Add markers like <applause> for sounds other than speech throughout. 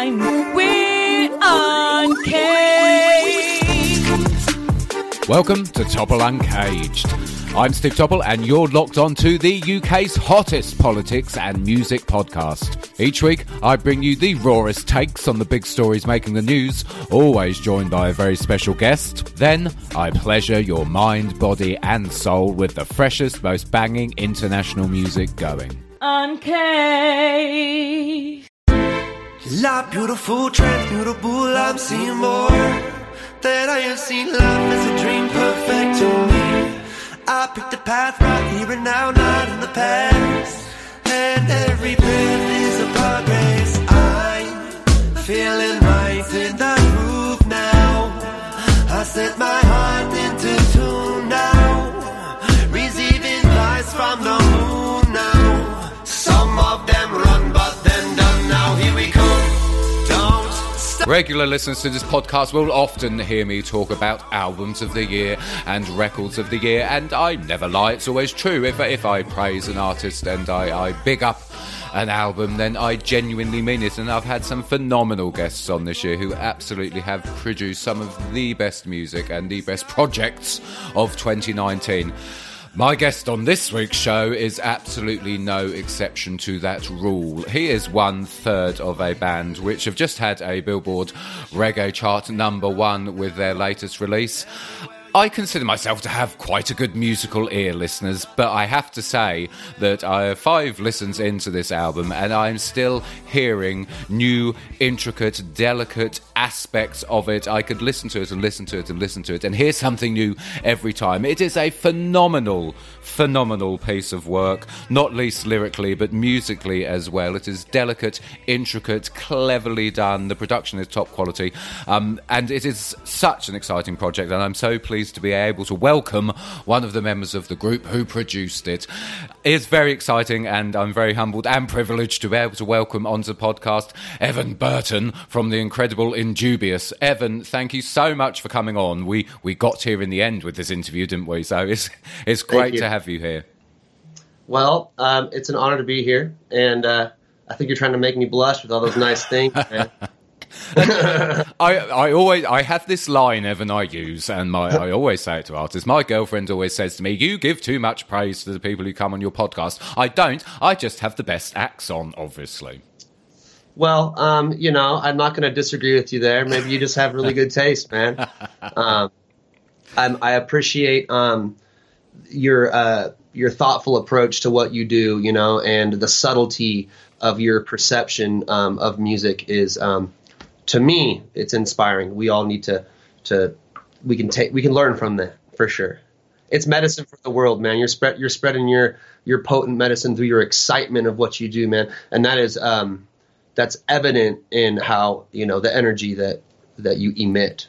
time. We're uncaged. Welcome to Topple Uncaged. I'm Steve Topple, and you're locked on to the UK's hottest politics and music podcast. Each week, I bring you the rawest takes on the big stories making the news, always joined by a very special guest. Then, I pleasure your mind, body, and soul with the freshest, most banging international music going. Uncaged. Love, beautiful, transmutable, I'm seeing more than I have seen. Life is a dream, perfect to me. I picked a path right here and now, not in the past. And every breath is a progress. I'm feeling right in the groove now. I set my heart Regular listeners to this podcast will often hear me talk about albums of the year and records of the year, and I never lie, it's always true. If, if I praise an artist and I, I big up an album, then I genuinely mean it. And I've had some phenomenal guests on this year who absolutely have produced some of the best music and the best projects of 2019. My guest on this week's show is absolutely no exception to that rule. He is one third of a band which have just had a Billboard reggae chart number one with their latest release. I consider myself to have quite a good musical ear, listeners, but I have to say that I have five listens into this album and I'm still hearing new, intricate, delicate aspects of it. I could listen to it and listen to it and listen to it and hear something new every time. It is a phenomenal, phenomenal piece of work, not least lyrically, but musically as well. It is delicate, intricate, cleverly done. The production is top quality, um, and it is such an exciting project. And I'm so pleased to be able to welcome one of the members of the group who produced it. It's very exciting, and I'm very humbled and privileged to be able to welcome onto the podcast Evan Burton from the incredible Indubious. Evan, thank you so much for coming on. We we got here in the end with this interview, didn't we? So it's it's great to have you here. Well, um, it's an honor to be here, and uh, I think you're trying to make me blush with all those nice things. <laughs> man. I, I always I have this line Evan I use and my I always say it to artists. My girlfriend always says to me, You give too much praise to the people who come on your podcast. I don't, I just have the best acts on, obviously. well, um, you know, I'm not going to disagree with you there. Maybe you just have really good taste, man. Um, I appreciate um, your uh, your thoughtful approach to what you do, you know, and the subtlety of your perception um, of music is, um, to me, it's inspiring. We all need to to we can take we can learn from that for sure. It's medicine for the world, man. You're spread you're spreading your your potent medicine through your excitement of what you do, man, and that is um, that's evident in how you know the energy that that you emit.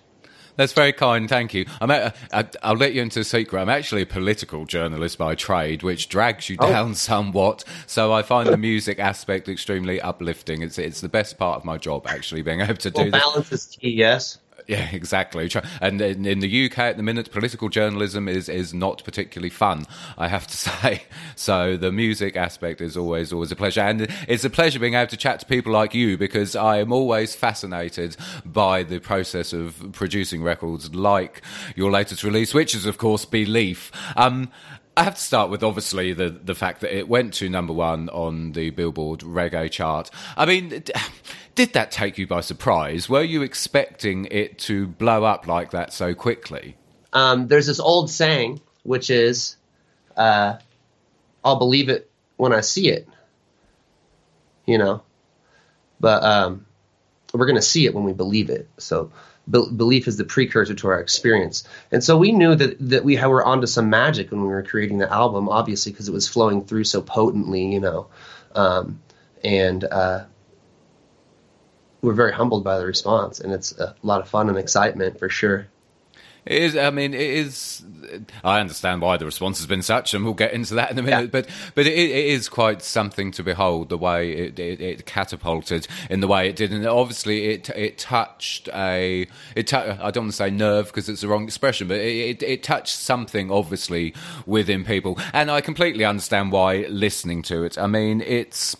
That's very kind, thank you. I'm a, I, I'll let you into a secret. I'm actually a political journalist by trade, which drags you Oh. down <laughs> somewhat. So I find the music aspect extremely uplifting. It's it's the best part of my job, actually, being able to do Well, this. balance is key. Yes. Yeah, <laughs> exactly. And in, in the UK at the minute, political journalism is, is not particularly fun, I have to <laughs> say. So the music aspect is always, always a pleasure. And it's a pleasure being able to chat to people like you because I am always fascinated by the process of producing records like your latest release, which is, of course, Belief. Um, I have to start with obviously the the fact that it went to number one on the Billboard reggae chart. I mean, <sighs> did that take you by surprise? Were you expecting it to blow up like that so quickly? Um, there's this old saying, which is, uh, "I'll believe it when I see it." You know, but um, we're to see it when we believe it. So be- belief is the precursor to our experience, and so we knew that that we were onto some magic when we were creating the album, obviously because it was flowing through so potently, you know, um, and uh, we're very humbled by the response, and it's a lot of fun and excitement for sure. It is. I mean, it is. I understand why the response has been such, and we'll get into that in a minute. Yeah. But but it, it is quite something to behold the way it, it, it catapulted in the way it did, and obviously it it touched a. It tou- I don't want to say nerve because it's the wrong expression, but it it touched something obviously within people, and I completely understand why listening to it. I mean, it's.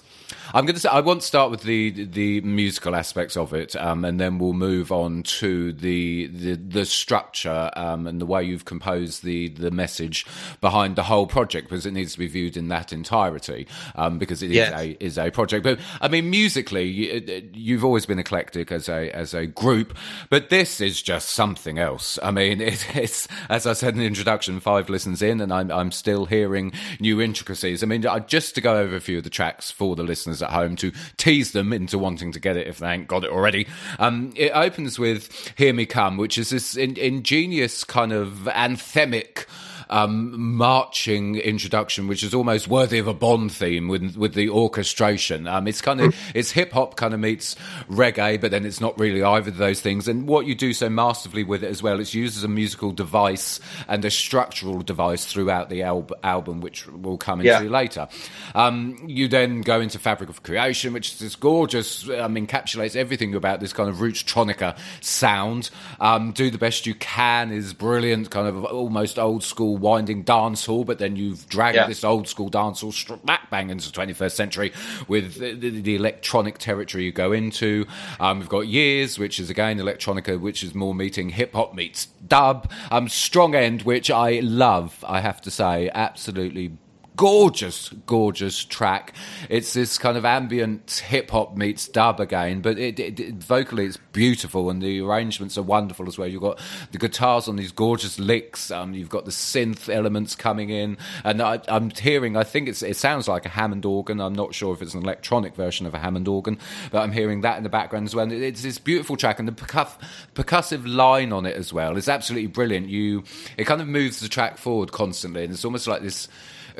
I'm going to say I want to start with the the musical aspects of it, um, and then we'll move on to the the, the structure um, and the way you've composed the the message behind the whole project, because it needs to be viewed in that entirety, um, because it is Yes. a is a project. But I mean, musically, you, you've always been eclectic as a as a group, but this is just something else. I mean, <laughs> it, it's as I said in the introduction, five listens in, and I'm I'm still hearing new intricacies. I mean, just to go over a few of the tracks for the listeners at home to tease them into wanting to get it if they ain't got it already. Um, it opens with "Here We Come," which is this in, ingenious kind of anthemic um, marching introduction, which is almost worthy of a Bond theme with with the orchestration. Um, it's kind of it's hip hop kind of meets reggae, but then it's not really either of those things. And what you do so masterfully with it as well, it's used as a musical device and a structural device throughout the al- album, which we'll come into Yeah. later. Um, you then go into Fabric of Creation, which is this gorgeous, um, encapsulates everything about this kind of rootstronica sound. Um, Do the Best You Can is brilliant, kind of almost old school winding dance hall, but then you've dragged Yeah. this old school dance hall back bang into the 21st century with the, the, the electronic territory you go into. Um, we've got Years, which is again electronica, which is more meeting hip hop meets dub. Um, Strong End, which I love, I have to say, absolutely gorgeous, gorgeous track. It's this kind of ambient hip hop meets dub again, but it, it, it- vocally it's beautiful and the arrangements are wonderful as well. You've got the guitars on these gorgeous licks. Um, you've got the synth elements coming in, and I, I'm hearing. I think it sounds like a Hammond organ. I'm not sure if it's an electronic version of a Hammond organ, but I'm hearing that in the background as well. And it's this beautiful track, and the percuss, percussive line on it as well is absolutely brilliant. You, it kind of moves the track forward constantly, and it's almost like this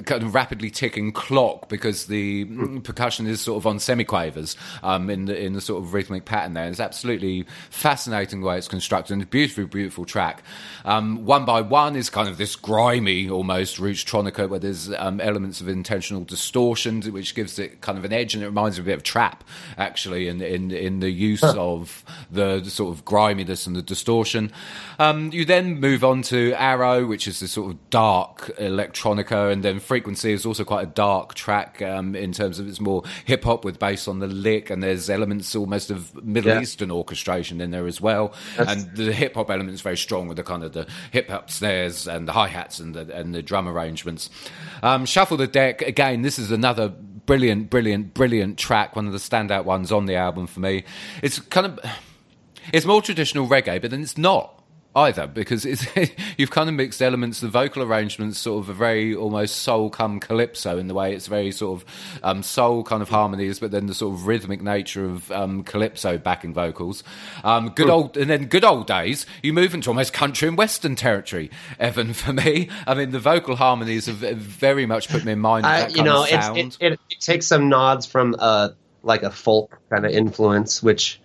kind of rapidly ticking clock because the mm, percussion is sort of on semiquavers um, in the in the sort of rhythmic pattern there. It's absolutely fascinating the way it's constructed and a beautiful, beautiful track. Um, one by one is kind of this grimy, almost rootstronica where there's um, elements of intentional distortion which gives it kind of an edge and it reminds me a bit of trap actually in in in the use of the, the sort of griminess and the distortion. Um, you then move on to Arrow, which is this sort of dark electronica, and then Frequency is also quite a dark track um, in terms of it's more hip hop with bass on the lick, and there's elements almost of Middle Yeah. Eastern orchestration in there as well. That's- and the hip hop element is very strong with the kind of the hip hop snares and the hi hats and the and the drum arrangements. Um, Shuffle the deck again. This is another brilliant, brilliant, brilliant track. One of the standout ones on the album for me. It's kind of it's more traditional reggae, but then it's not either because it's <laughs> you've kind of mixed elements. The vocal arrangements sort of a very almost soul come calypso in the way it's very sort of um, soul kind of harmonies, but then the sort of rhythmic nature of um, calypso backing vocals. Um, good old and then good old days. You move into almost country and western territory, Evan. <laughs> For me, I mean the vocal harmonies have have very much put me in mind of I, that you kind know, of sound. it, it, it takes some nods from uh, like a folk kind of influence, which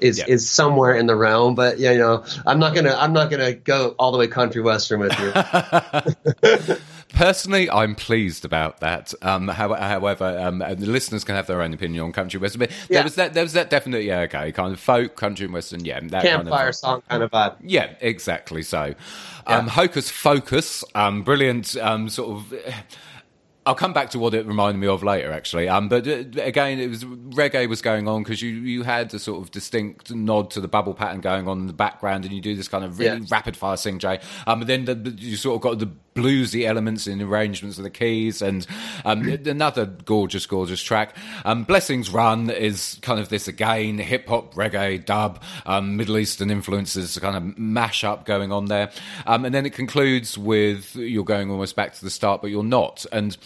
is Yeah. is somewhere in the realm. But you know, I'm not gonna I'm not gonna go all the way country western with you. <laughs> Personally, I'm pleased about that. Um, how, however, um, the listeners can have their own opinion on country western. But there Yeah. was that. There was that definite. Yeah, okay, kind of folk country and western. Yeah, that Campfire kind of, song kind of vibe. Yeah, exactly. So, um, Hocus Focus, um, brilliant. Um, sort of. I'll come back to what it reminded me of later, actually. Um, but uh, again, it was reggae was going on because you, you had a sort of distinct nod to the bubble pattern going on in the background, and you do this kind of really rapid fire singjay. Um, but then the, the- you sort of got the bluesy elements in arrangements of the keys, and um, <clears throat> another gorgeous, gorgeous track. Um, Blessings Run is kind of this again hip hop, reggae, dub, um, Middle Eastern influences, kind of mash up going on there. Um, and then it concludes with you're going almost back to the start, but you're not. And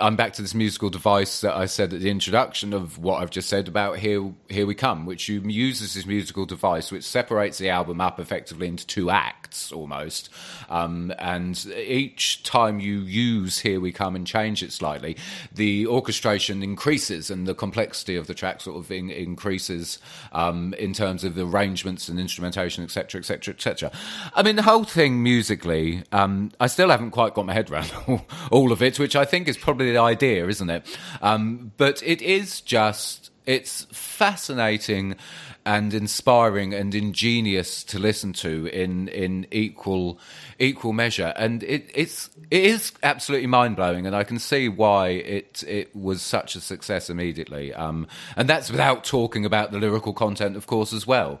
I'm back to this musical device that I said at the introduction of what I've just said about Here Here We Come, which uses this musical device which separates the album up effectively into two acts almost. Um, and each time you use Here We Come and change it slightly, the orchestration increases and the complexity of the track sort of in, increases um, in terms of the arrangements and instrumentation, etc., etc., etc. I mean, the whole thing musically, um, I still haven't quite got my head around <laughs> all of it, which I think is probably the idea, isn't it? Um, but it is just it's fascinating and inspiring and ingenious to listen to in in equal equal measure. And it it's it is absolutely mind-blowing and I can see why it it was such a success immediately. Um, and that's without talking about the lyrical content of course as well.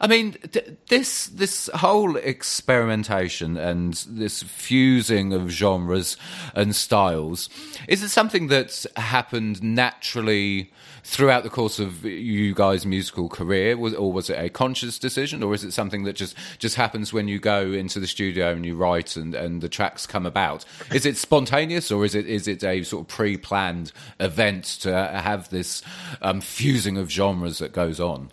I mean, th- this this whole experimentation and this fusing of genres and styles is it something that's happened naturally throughout the course of you guys' musical career, was, or was it a conscious decision, or is it something that just just happens when you go into the studio and you write and, and the tracks come about? Is it spontaneous, or is it is it a sort of pre-planned event to have this um, fusing of genres that goes on?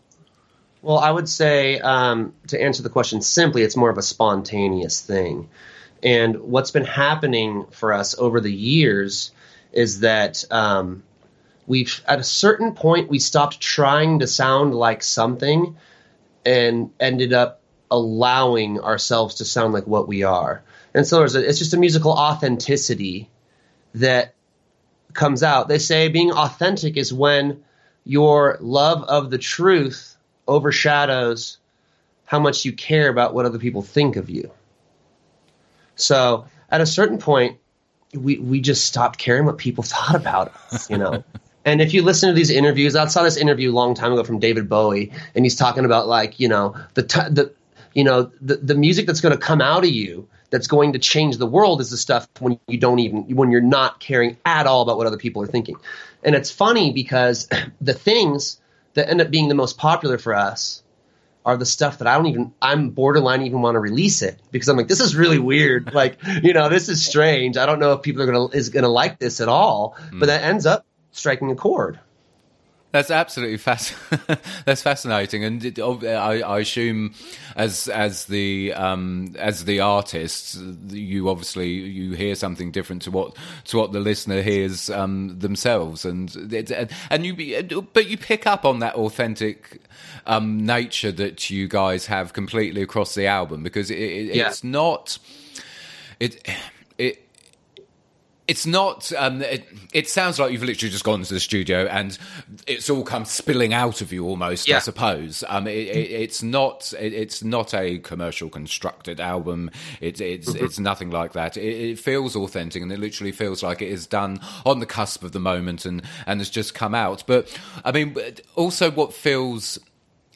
Well, I would say um, to answer the question simply, it's more of a spontaneous thing. And what's been happening for us over the years is that um, we've, at a certain point, we stopped trying to sound like something and ended up allowing ourselves to sound like what we are. And so a, it's just a musical authenticity that comes out. They say being authentic is when your love of the truth overshadows how much you care about what other people think of you. So at a certain point, we, we just stopped caring what people <laughs> thought about us, you know. <laughs> and if you listen to these interviews, I saw this interview a long time ago from David Bowie, and he's talking about like you know the t- the you know the the music that's going to come out of you that's going to change the world is the stuff when you don't even when you're not caring at all about what other people are thinking. And it's funny because <clears throat> the things that end up being the most popular for us are the stuff that I don't even I'm borderline even want to release it because I'm like this is really weird. <laughs> Like you know this is strange. I don't know if people are gonna is gonna like this at all. But hmm. that ends up striking a chord. That's absolutely fasc- <laughs> That's fascinating, and it, I, I, assume, as as the um, as the artist, you obviously you hear something different to what to what the listener hears um, themselves, and it, and you but you pick up on that authentic um, nature that you guys have completely across the album because it, yeah. it's not it it it's not. Um, it, it, sounds like you've literally just gone to the studio and it's all come spilling out of you almost. Yeah. I suppose. Um, it, it's not. it's not a commercial constructed album. it's mm-hmm. it's nothing like that. It, feels authentic and it literally feels like it is done on the cusp of the moment and and has just come out. But I mean, also what feels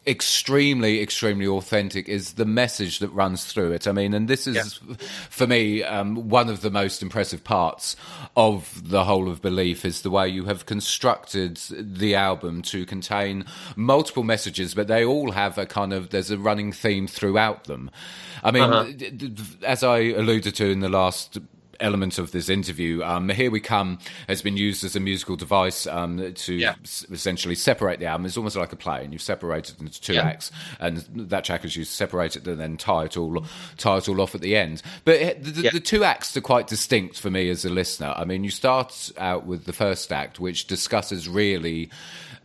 extremely, extremely authentic is the message that runs through it. I mean, and this is yeah. for me um, one of the most impressive parts of the whole of Belief is the way you have constructed the album to contain multiple messages, but they all have a kind of there's a running theme throughout them. I mean, uh-huh. as I alluded to in the last element of this interview. Um, Here We Come has been used as a musical device um, to yeah. s- essentially separate the album. It's almost like a play, and you've separated it into two yeah. acts, and that track is used to separate it and then tie it all tie it all off at the end. But it, the, yeah. the two acts are quite distinct for me as a listener. I mean, you start out with the first act, which discusses really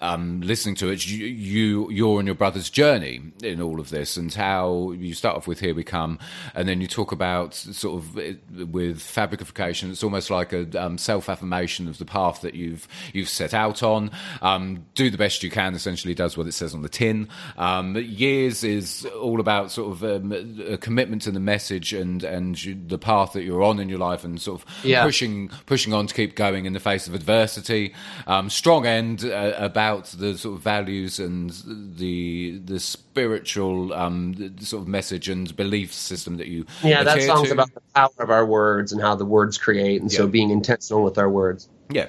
um, listening to it, you, you, your and your brother's journey in all of this, and how you start off with "Here We Come," and then you talk about sort of with fabrication. It's almost like a um, self affirmation of the path that you've you've set out on. Um, do the best you can. Essentially, does what it says on the tin. Um, years is all about sort of um, a commitment to the message and and you, the path that you're on in your life, and sort of yeah. pushing pushing on to keep going in the face of adversity. Um, strong end uh, about about the sort of values and the the spiritual um, sort of message and belief system that you yeah that song's to. about the power of our words and how the words create and yeah. so being intentional with our words yeah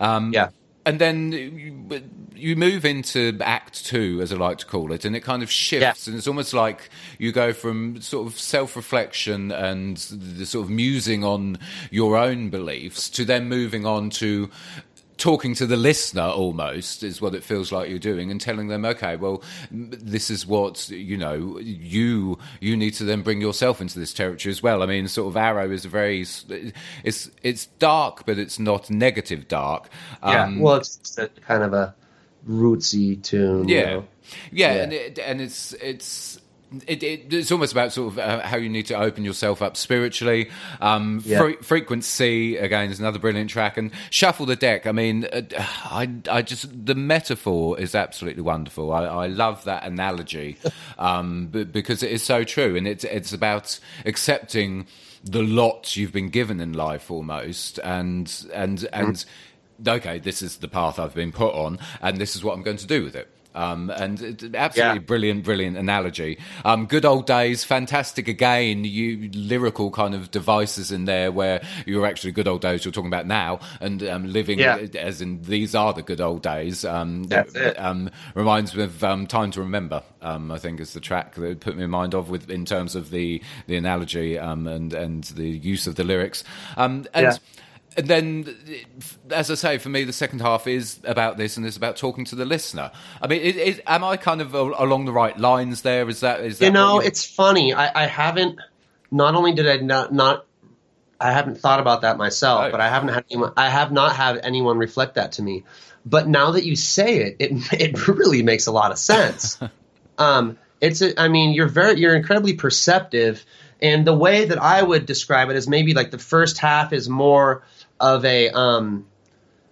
um, yeah and then you, you, move into act two, as I like to call it, and it kind of shifts, yeah. and it's almost like you go from sort of self reflection and the sort of musing on your own beliefs to then moving on to talking to the listener almost is what it feels like you're doing and telling them okay well this is what you know you you need to then bring yourself into this territory as well i mean sort of arrow is a very it's it's dark but it's not negative dark yeah um, well it's kind of a rootsy tune yeah you know? yeah, yeah. And, it, and it's it's it, it, it's almost about sort of uh, how you need to open yourself up spiritually. Um, Yeah. Fre- Frequency again is another brilliant track, and Shuffle the Deck. I mean, uh, <sighs> I, I just the metaphor is absolutely wonderful. I, I love that analogy <laughs> um, b- because it is so true, and it's it's about accepting the lot you've been given in life almost, and and and okay, this is the path I've been put on, and this is what I'm going to do with it. Um, and absolutely Yeah. brilliant, brilliant analogy. Um, good old days, fantastic again. You lyrical kind of devices in there where you're actually good old days you're talking about now, and um, living Yeah. as in these are the good old days. Um, That's that, it. Um, reminds me of um, Time to Remember. Um, I think is the track that it put me in mind of with in terms of the the analogy um, and and the use of the lyrics. Um, and Yeah. And then, as I say, for me, the second half is about this, and it's about talking to the listener. I mean, it, it, am I kind of along the right lines there? Is that is that You know, it's funny. I, I haven't. Not only did I not not, I haven't thought about that myself, Right. but I haven't had anyone. I have not had anyone reflect that to me. But now that you say it, it <laughs> it really makes a lot of sense. <laughs> um, it's. A, I mean, you're very you're incredibly perceptive, and the way that I would describe it is maybe like the first half is more of a um,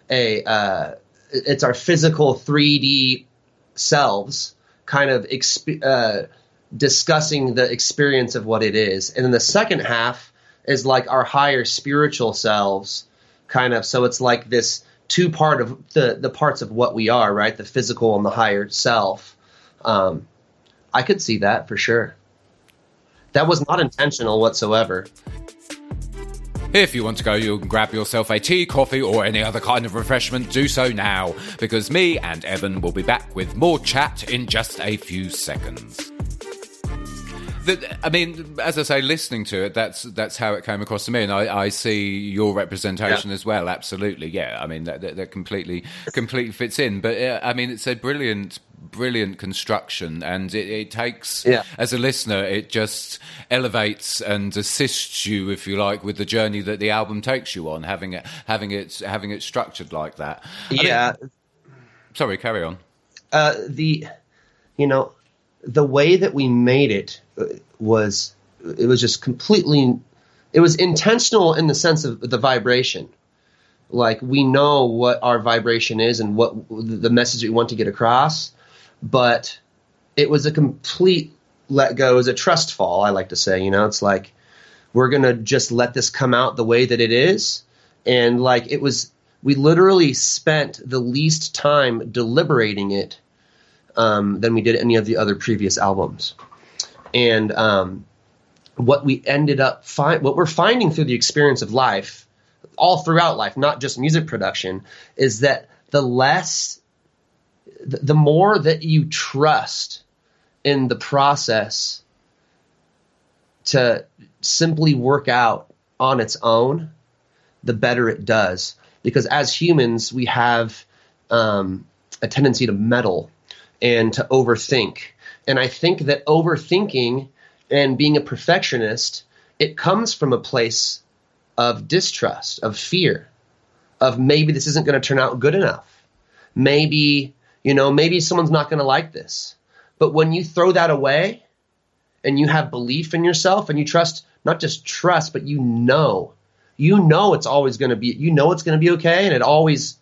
a uh, it's our physical 3D selves kind of exp- uh, discussing the experience of what it is. And then the second half is like our higher spiritual selves, kind of. So it's like this two part of the, the parts of what we are, right? The physical and the higher self. Um, I could see that for sure. That was not intentional whatsoever. If you want to go, you can grab yourself a tea, coffee, or any other kind of refreshment. Do so now, because me and Evan will be back with more chat in just a few seconds. The, I mean, as I say, listening to it, that's that's how it came across to me, and I, I see your representation Yeah. as well. Absolutely, yeah. I mean, that, that, that completely completely fits in. But uh, I mean, it's a brilliant, brilliant construction, and it, it takes Yeah. as a listener, it just elevates and assists you, if you like, with the journey that the album takes you on. Having it, having it, having it structured like that. I mean- Yeah. sorry, carry on. uh, the you know the way that we made it was it was just completely it was intentional in the sense of the vibration. Like we know what our vibration is and what the message we want to get across but it was a complete let go. It was a trust fall i like to say you know? It's like we're gonna just let this come out the way that it is. And like it was we literally spent the least time deliberating it um, than we did any of the other previous albums. And um, what we ended up what we're finding through the experience of life, all throughout life, not just music production, is that the less, the, the more that you trust in the process to simply work out on its own, the better it does. Because as humans, we have um, a tendency to meddle and to overthink. And I think that overthinking and being a perfectionist, it comes from a place of distrust, of fear, of maybe this isn't going to turn out good enough. Maybe, you know, maybe someone's not going to like this. But when you throw that away and you have belief in yourself and you trust, not just trust, but you know, you know it's always going to be, you know it's going to be okay. And it always,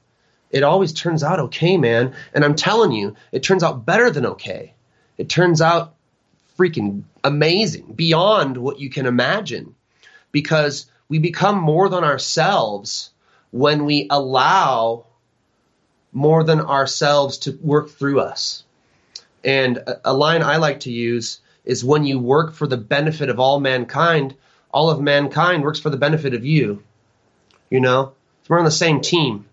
it always turns out okay, man. And I'm telling you, it turns out better than okay. It turns out freaking amazing, beyond what you can imagine, because we become more than ourselves when we allow more than ourselves to work through us. And a, line I like to use is when you work for the benefit of all mankind, all of mankind works for the benefit of you. You know, we're on the same team.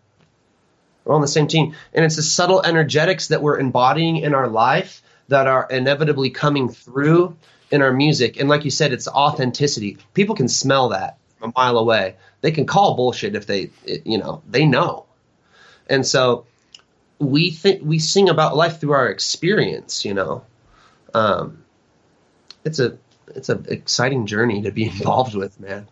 We're on the same team. And it's the subtle energetics that we're embodying in our life that are inevitably coming through in our music. And like you said, it's authenticity. People can smell that a mile away. They can call bullshit if they, you know, they know. And so we think we sing about life through our experience, you know. Um, it's a it's an exciting journey to be <laughs> involved with, man.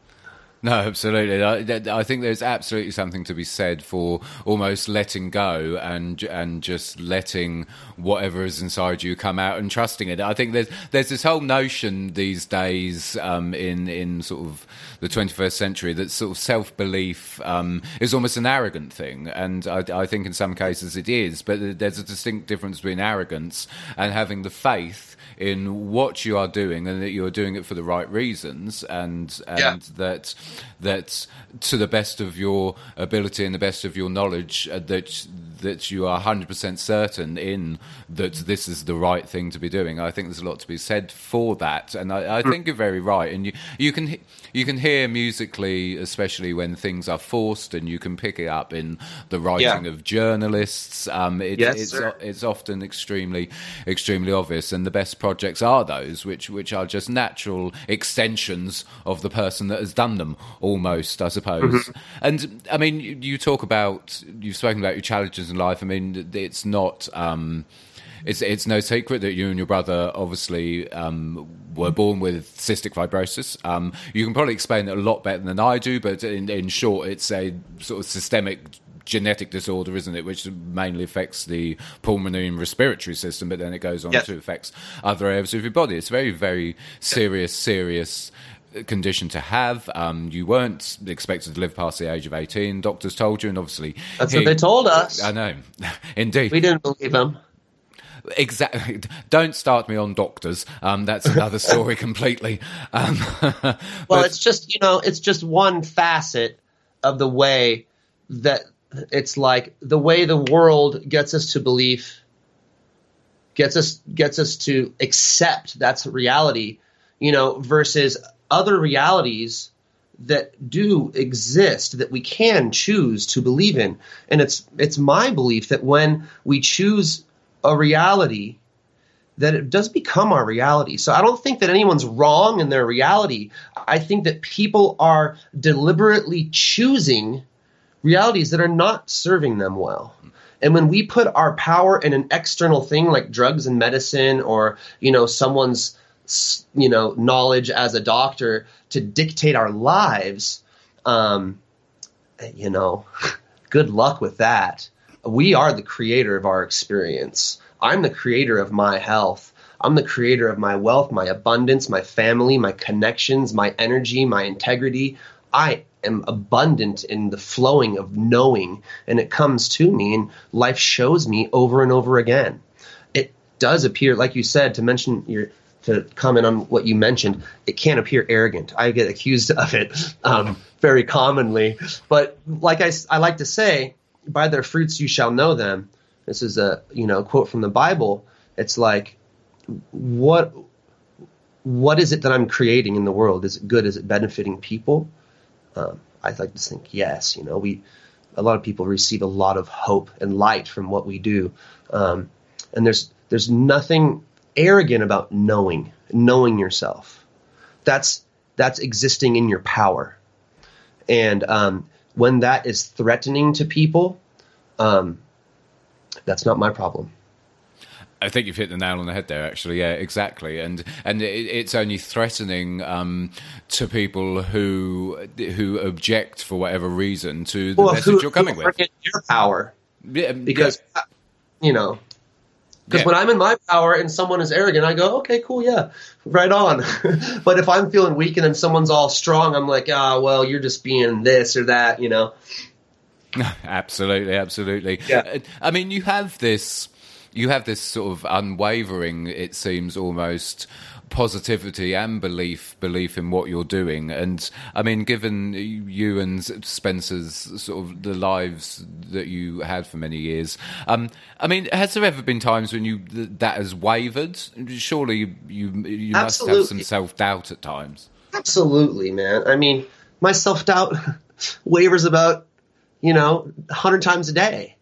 No, absolutely. I, I think there's absolutely something to be said for almost letting go and and just letting whatever is inside you come out and trusting it. I think there's there's this whole notion these days um, in in sort of the 21st century that sort of self belief um, is almost an arrogant thing, and I, I think in some cases it is. But there's a distinct difference between arrogance and having the faith in what you are doing and that you're doing it for the right reasons and and Yeah. that that to the best of your ability and the best of your knowledge uh, that that you are 100% certain in that this is the right thing to be doing I think there's a lot to be said for that and I, I think you're very right and you you can you can hear musically especially when things are forced and you can pick it up in the writing Yeah. of journalists um, it, Yes, it's sir. it's often extremely extremely obvious and the best projects are those which which are just natural extensions of the person that has done them almost i suppose Mm-hmm. and i mean you, you talk about you've spoken about your challenges in life i mean it's not um it's it's no secret that you and your brother obviously um, were born with cystic fibrosis. Um, you can probably explain it a lot better than I do, but in, in short, it's a sort of systemic genetic disorder, isn't it, which mainly affects the pulmonary and respiratory system, but then it goes on Yes. to affect other areas of your body. It's a very, very serious, serious condition to have. Um, you weren't expected to live past the age of 18, doctors told you, and obviously... That's he- what they told us. I know, <laughs> indeed. We didn't believe them. Exactly. <laughs> Don't start me on doctors. Um, that's another <laughs> story completely. Um, <laughs> Well, but- it's just you know, it's just one facet of the way that it's like the way the world gets us to believe, gets us gets us to accept that's reality, you know, versus other realities that do exist that we can choose to believe in. And it's it's my belief that when we choose a reality that it does become our reality. So I don't think that anyone's wrong in their reality. I think that people are deliberately choosing realities that are not serving them well. And when we put our power in an external thing like drugs and medicine or, you know, someone's you know, knowledge as a doctor to dictate our lives, um, you know, <laughs> good luck with that. We are the creator of our experience. I'm the creator of my health. I'm the creator of my wealth, my abundance, my family, my connections, my energy, my integrity. I am abundant in the flowing of knowing, and it comes to me, and life shows me over and over again. It does appear, like you said, to mention your to comment on what you mentioned, it can appear arrogant. I get accused <laughs> of it um, very commonly, but like I, I like to say, by their fruits you shall know them. This is a you know quote from the Bible. It's like what what is it that I'm creating in the world? Is it good? Is it benefiting people? Um, I like to think yes. You know, we a lot of people receive a lot of hope and light from what we do, um, and there's there's nothing arrogant about knowing knowing yourself. That's that's existing in your power, and um, when that is threatening to people, um, that's not my problem. I think you've hit the nail on the head there. Actually, yeah, exactly. And and it, it's only threatening um, to people who who object for whatever reason to the message who- you're coming with. your power Yeah, because you know because Yeah. when i'm in my power and someone is arrogant i go okay cool yeah right on <laughs> but if i'm feeling weak and then someone's all strong i'm like ah well you're just being this or that you know <laughs> absolutely, absolutely. Yeah. Uh, I mean, you have this, you have this sort of unwavering, it seems almost positivity and belief belief in what you're doing. And i mean given you and spencer's sort of the lives that you had for many years um i mean has there ever been times when you that has wavered? Surely you you must have some self-doubt at times. Absolutely man. I mean my self-doubt <laughs> wavers about you know 100 times a day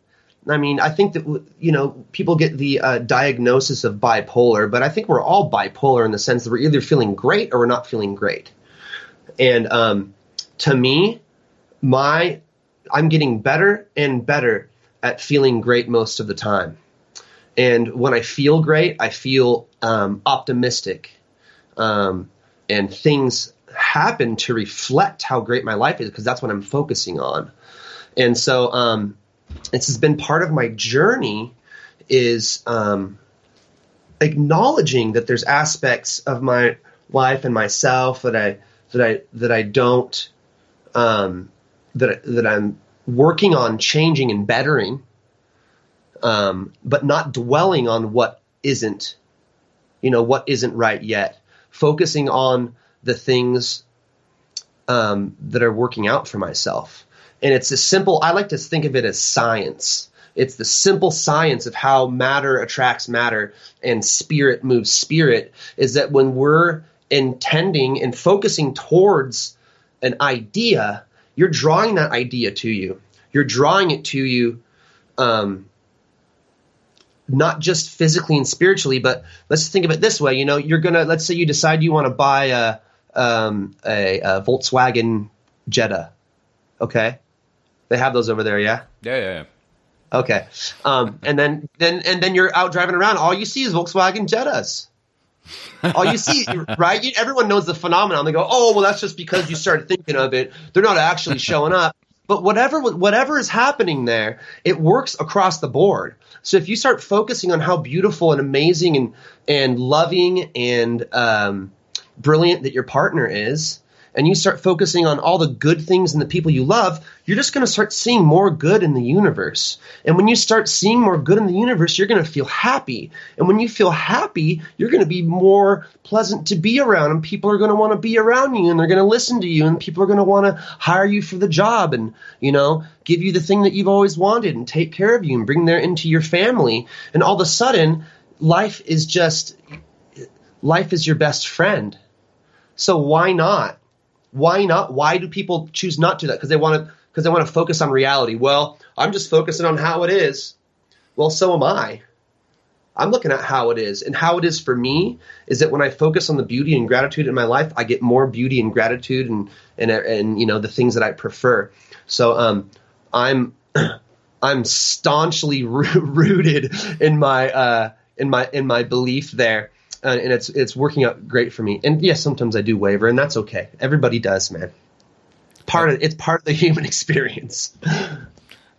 I mean, I think that you know people get the uh, diagnosis of bipolar, but I think we're all bipolar in the sense that we're either feeling great or we're not feeling great. And um, to me, my I'm getting better and better at feeling great most of the time. And when I feel great, I feel um, optimistic, um, and things happen to reflect how great my life is because that's what I'm focusing on. And so um, this has been part of my journey is um, acknowledging that there's aspects of my life and myself that I that I that I don't um, that that I'm working on changing and bettering, um, but not dwelling on what isn't, you know, what isn't right yet. Focusing on the things um, that are working out for myself, and it's a simple. I like to think of it as science. It's the simple science of how matter attracts matter and spirit moves spirit. Is that when we're intending and focusing towards an idea, you're drawing that idea to you. You're drawing it to you, um, not just physically and spiritually, but let's think of it this way. You know, you're gonna let's say you decide you want to buy a, um, a, a Volkswagen Jetta. Okay, they have those over there, yeah. Yeah, yeah, yeah. Okay, um, and then then and then you're out driving around. All you see is Volkswagen Jettas. All you see, <laughs> right? You, everyone knows the phenomenon. They go, "Oh, well, that's just because you started thinking of it. They're not actually showing up." But whatever whatever is happening there, it works across the board. So if you start focusing on how beautiful and amazing and and loving and um, brilliant that your partner is, and you start focusing on all the good things and the people you love, you're just going to start seeing more good in the universe. And when you start seeing more good in the universe, you're going to feel happy. And when you feel happy, you're going to be more pleasant to be around, and people are going to want to be around you, and they're going to listen to you, and people are going to want to hire you for the job, and you know, give you the thing that you've always wanted, and take care of you, and bring that into your family. And all of a sudden, life is just life is your best friend. So why not? Why not? Why do people choose not to do that? Because they want to because they want to focus on reality. Well, I'm just focusing on how it is. Well, so am I. I'm looking at how it is. And how it is for me is that when I focus on the beauty and gratitude in my life, I get more beauty and gratitude and and and you know the things that I prefer. So um I'm <clears throat> I'm staunchly <laughs> rooted in my uh in my in my belief there and it's it's working out great for me. And yes, sometimes I do waver, and that's okay. Everybody does, man. Part of it's part of the human <laughs> experience.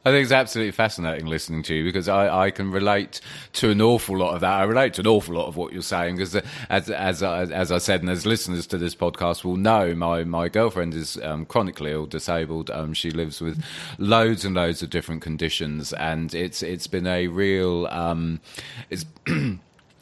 I think it's absolutely fascinating listening to you because I, I can relate to an awful lot of that. I relate to an awful lot of what you're saying because, as as as I said, and as listeners to this podcast will know, my my girlfriend is um, chronically ill, disabled. Um, she lives with loads and loads of different conditions, and it's it's been a real um, it's. <clears throat>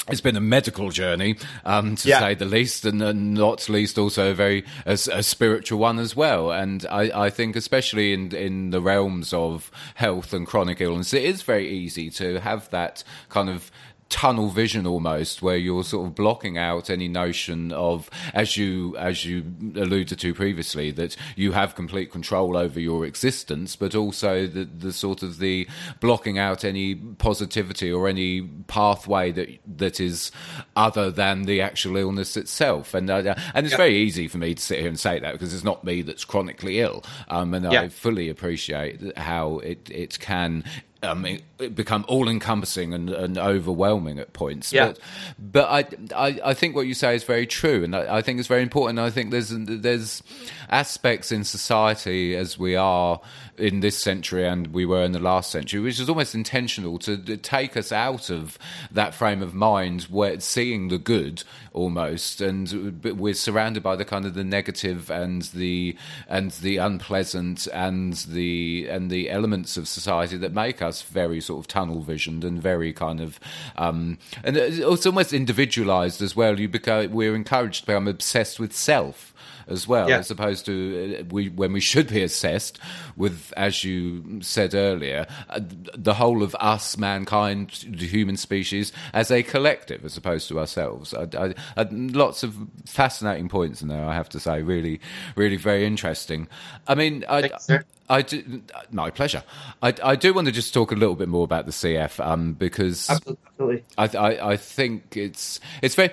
it's been a medical journey, um, to Yeah. say the least, and, not least also a very a, a spiritual one as well. And I, I think, especially in in the realms of health and chronic illness, it is very easy to have that kind of tunnel vision almost where you're sort of blocking out any notion of as you as you alluded to previously that you have complete control over your existence but also the the sort of the blocking out any positivity or any pathway that that is other than the actual illness itself and uh, and it's Yeah. very easy for me to sit here and say that because it's not me that's chronically ill um, and Yeah. I fully appreciate how it it can um, it, it become all encompassing and, and overwhelming at points. Yeah. But, but I, I, I think what you say is very true, and I, I think it's very important. I think there's there's aspects in society as we are in this century and we were in the last century, which is almost intentional to, to take us out of that frame of mind where seeing the good almost, and we're surrounded by the kind of the negative and the and the unpleasant and the and the elements of society that make us very sort of tunnel visioned and very kind of um, and it's almost individualized as well. You become we're encouraged to become obsessed with self as well, Yeah. as opposed to uh, we when we should be assessed with, as you said earlier, uh, the whole of us, mankind, the human species, as a collective, as opposed to ourselves. I, I, I, lots of fascinating points in there. I have to say, really, really very interesting. I mean, I. Thanks. I do, my pleasure. I, I do want to just talk a little bit more about the CF um, because Absolutely. I, I, I think it's it's very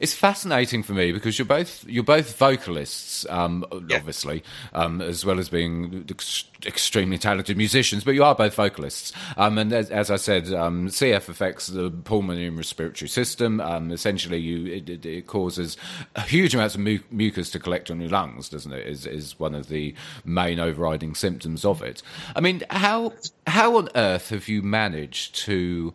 it's fascinating for me because you're both you're both vocalists, um, Yeah. obviously, um, as well as being ex- extremely talented musicians. But you are both vocalists, um, and as, as I said, um, CF affects the pulmonary and respiratory system. Um, essentially, you it, it, it causes huge amounts of mu- mucus to collect on your lungs, doesn't it? Is is one of the main overriding symptoms of it. I mean, how how on earth have you managed to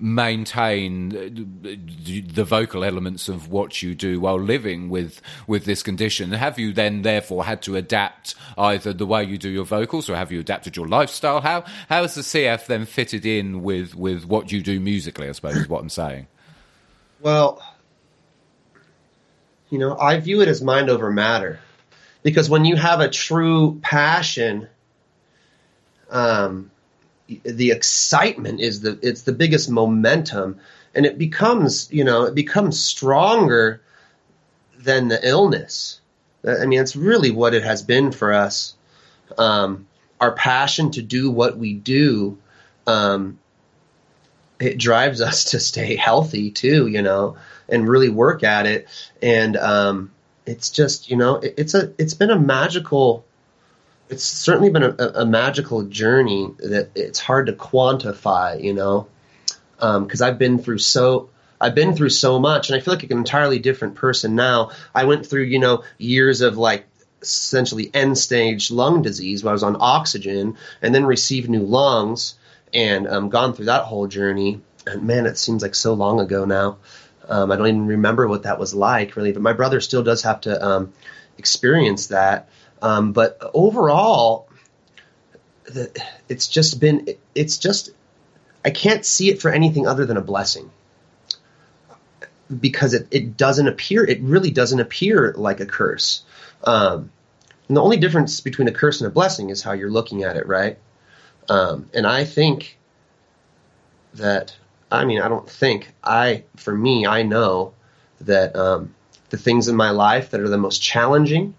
maintain the vocal elements of what you do while living with with this condition. Have you then therefore had to adapt either the way you do your vocals or have you adapted your lifestyle? How how has the cf then fitted in with with what you do musically i suppose is what i'm saying? Well, you know, I view it as mind over matter. Because when you have a true passion, um, the excitement is the it's the biggest momentum, and it becomes you know it becomes stronger than the illness. I mean, it's really what it has been for us. Um, our passion to do what we do. Um, it drives us to stay healthy too, you know, and really work at it. And um, it's just, you know, it, it's a it's been a magical. It's certainly been a, a magical journey that it's hard to quantify, you know, because I've been through so I've been through so much, and I feel like an entirely different person now. I went through, you know, years of like essentially end stage lung disease where I was on oxygen, and then received new lungs, and um, gone through that whole journey. And man, it seems like so long ago now. Um, I don't even remember what that was like really, but my brother still does have to um, experience that. Um, but overall, the, it's just been, it's just, I can't see it for anything other than a blessing because it, it doesn't appear, it really doesn't appear like a curse. Um, and the only difference between a curse and a blessing is how you're looking at it, right? Um, and I think that, I mean, I don't think, I, for me, I know that um, the things in my life that are the most challenging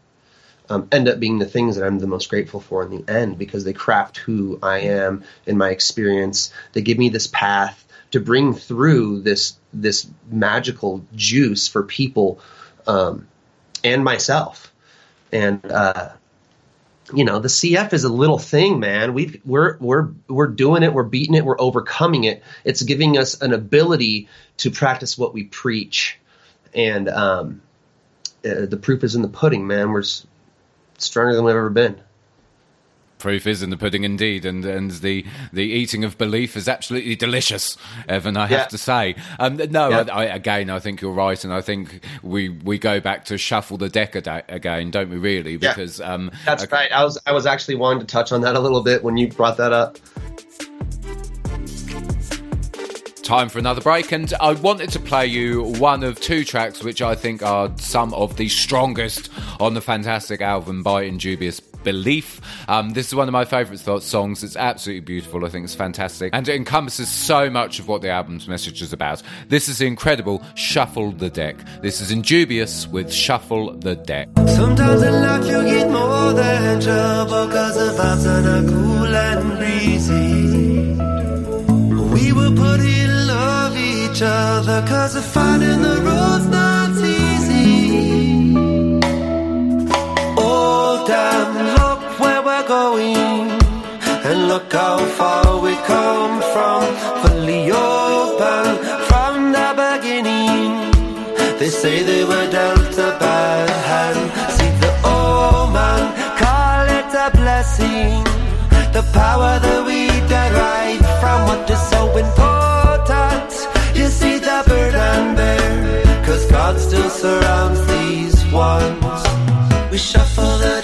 um, end up being the things that I'm the most grateful for in the end because they craft who I am in my experience. They give me this path to bring through this this magical juice for people um, and myself. And uh, you know, the CF is a little thing, man. We we're we're we're doing it. We're beating it. We're overcoming it. It's giving us an ability to practice what we preach, and um, uh, the proof is in the pudding, man. We're stronger than we've ever been. Proof is in the pudding, indeed, and and the the eating of belief is absolutely delicious, Evan. I have Yeah. to say. Um, no, Yeah. I, I, again, I think you're right, and I think we we go back to shuffle the deck again, don't we? Really, Yeah. because um, That's a- right. I was I was actually wanting to touch on that a little bit when you brought that up. Time for another break, and I wanted to play you one of two tracks which I think are some of the strongest on the fantastic album by Indubious Belief. Um, this is one of my favourite songs. It's absolutely beautiful. I think it's fantastic, and it encompasses so much of what the album's message is about. This is incredible Shuffle the Deck. This is Indubious with Shuffle the Deck. Sometimes in life you get more than trouble Cause the vibes are not cool and breezy We will put in love each other Cause the finding the road's not easy Oh damn, look where we're going And look how far we come from Fully open from the beginning they say they were dealt a bad hand. See the old man, call it a blessing. The power that we derive important. You see the bird and bear, cause God still surrounds these ones. We shuffle the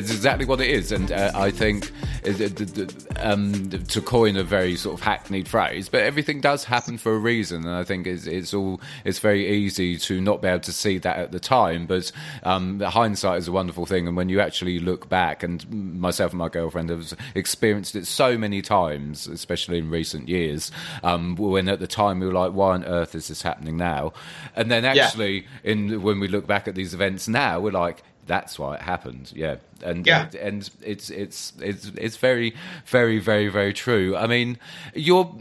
it, that's exactly what it is, and uh, I think it, um, to coin a very sort of hackneyed phrase, but everything does happen for a reason, and I think it's, it's all it's very easy to not be able to see that at the time, but um, hindsight is a wonderful thing, and when you actually look back, and myself and my girlfriend have experienced it so many times, especially in recent years, um, when at the time we were like, why on earth is this happening now? And then actually, yeah. in when we look back at these events now, we're like, that's why it happened. Yeah, and yeah. and, and it's it's it's it's very very very very true. I mean, you're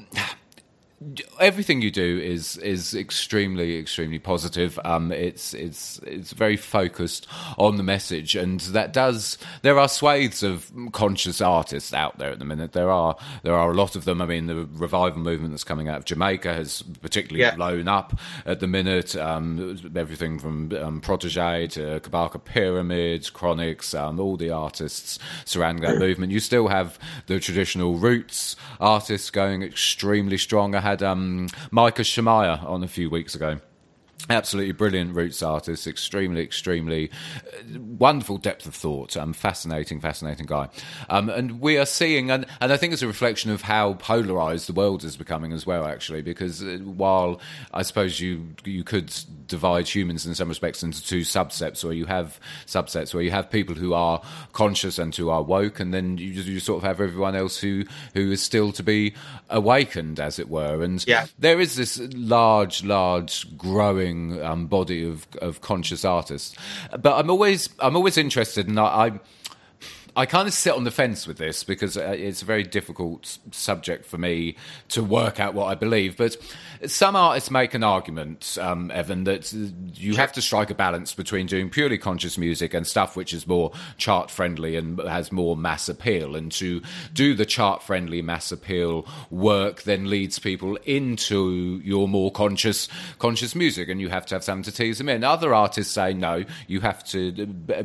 everything you do is is extremely extremely positive. Um, it's it's it's very focused on the message, and that does. There are swathes of conscious artists out there at the minute. There are there are a lot of them. I mean, the revival movement that's coming out of Jamaica has particularly yeah. blown up at the minute. Um, everything from um, Protoje to Kabaka Pyramids, Chronixx, um, all the artists surrounding that <coughs> movement. You still have the traditional roots artists going extremely strong. I had um, Micah Shemaiah on a few weeks ago absolutely brilliant roots artist extremely extremely uh, wonderful depth of thought. Um, fascinating fascinating guy. Um, and we are seeing and, and i think it's a reflection of how polarized the world is becoming as well actually because uh, while i suppose you you could divide humans in some respects into two subsets where you have subsets where you have people who are conscious and who are woke and then you, you sort of have everyone else who who is still to be awakened as it were. And yeah. there is this large large growing growing um, body of, of conscious artists. But I'm always I'm always interested, and I, I kind of sit on the fence with this because uh, it's a very difficult subject for me to work out what I believe. But some artists make an argument, um, Evan, that you have to strike a balance between doing purely conscious music and stuff which is more chart friendly and has more mass appeal. And to do the chart friendly mass appeal work then leads people into your more conscious conscious music, and you have to have something to tease them in. Other artists say no, you have to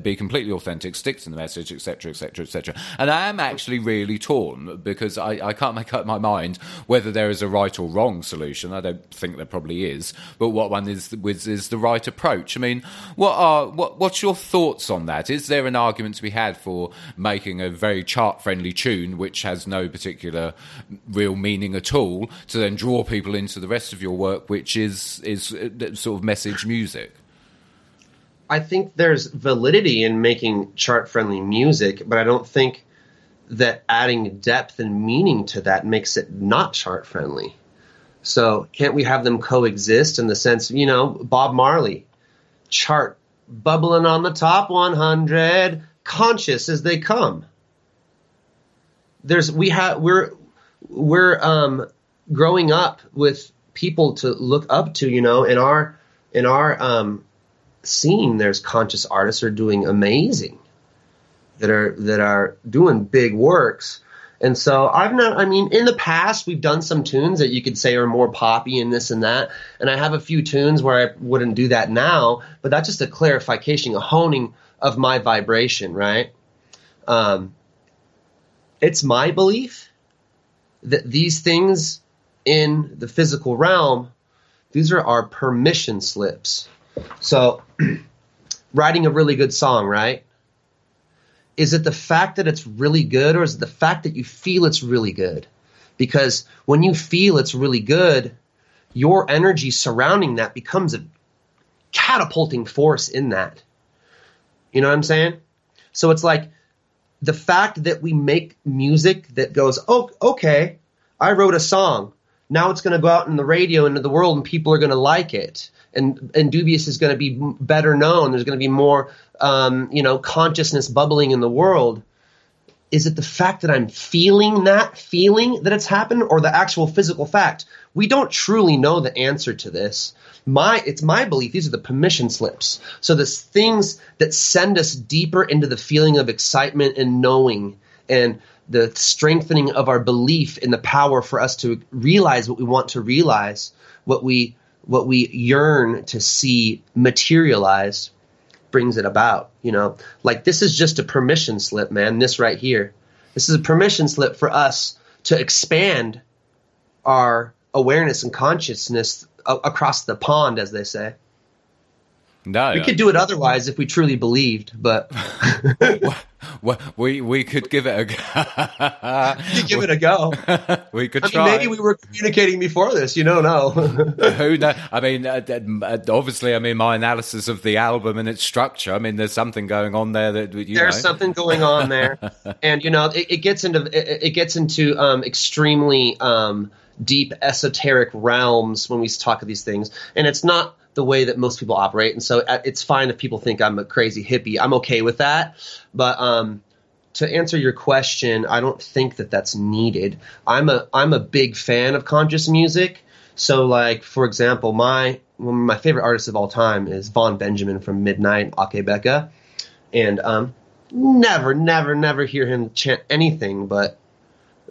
be completely authentic, stick to the message, etc etc., etc. And I am actually really torn because I, I can't make up my mind whether there is a right or wrong solution. I don't think there probably is, but what one is is, is the right approach. I mean, what are what what's your thoughts on that? Is there an argument to be had for making a very chart friendly tune which has no particular real meaning at all to then draw people into the rest of your work, which is is uh, sort of message music? I think there's validity in making chart friendly music, but I don't think that adding depth and meaning to that makes it not chart friendly. So can't we have them coexist in the sense, you know, Bob Marley, chart bubbling on the top 100, conscious as they come. There's we have we're we're um, growing up with people to look up to, you know, in our in our um, scene, there's conscious artists are doing amazing, that are that are doing big works. And so I've not, I mean, in the past, we've done some tunes that you could say are more poppy and this and that. And I have a few tunes where I wouldn't do that now, but that's just a clarification, a honing of my vibration, right? Um, it's my belief that these things in the physical realm, these are our permission slips so, <clears throat> writing a really good song, right? Is it the fact that it's really good, or is it the fact that you feel it's really good? Because when you feel it's really good, your energy surrounding that becomes a catapulting force in that. You know what I'm saying? So it's like the fact that we make music that goes, oh, okay, I wrote a song. Now it's going to go out in the radio into the world and people are going to like it and Indubious is going to be better known. There's going to be more, um, you know, consciousness bubbling in the world. Is it the fact that I'm feeling that feeling that it's happened, or the actual physical fact? We don't truly know the answer to this. My, it's my belief these are the permission slips. So the things that send us deeper into the feeling of excitement and knowing, and the strengthening of our belief in the power for us to realize what we want to realize, what we what we yearn to see materialize brings it about you know? Like this is just a permission slip man this right here. This is a permission slip for us to expand our awareness and consciousness across the pond as they say No, We could do it otherwise if we truly believed, but <laughs> <laughs> we we could give it a go. give it a go. <laughs> we could I mean, try. maybe we were communicating before this. You don't know. Who know? I mean, uh, uh, obviously, I mean, my analysis of the album and its structure. I mean, there's something going on there that you There's know. something going on there, and you know, it, it gets into it, it gets into um, extremely um, deep esoteric realms when we talk of these things, and it's not the way that most people operate. And so uh, it's fine if people think I'm a crazy hippie. I'm okay with that, but um, to answer your question, I don't think that that's needed. I'm a I'm a big fan of conscious music. So, like for example, my one of my favorite artists of all time is Vaughn Benjamin from Midnite, Akebeka, and um, never, never, never hear him chant anything but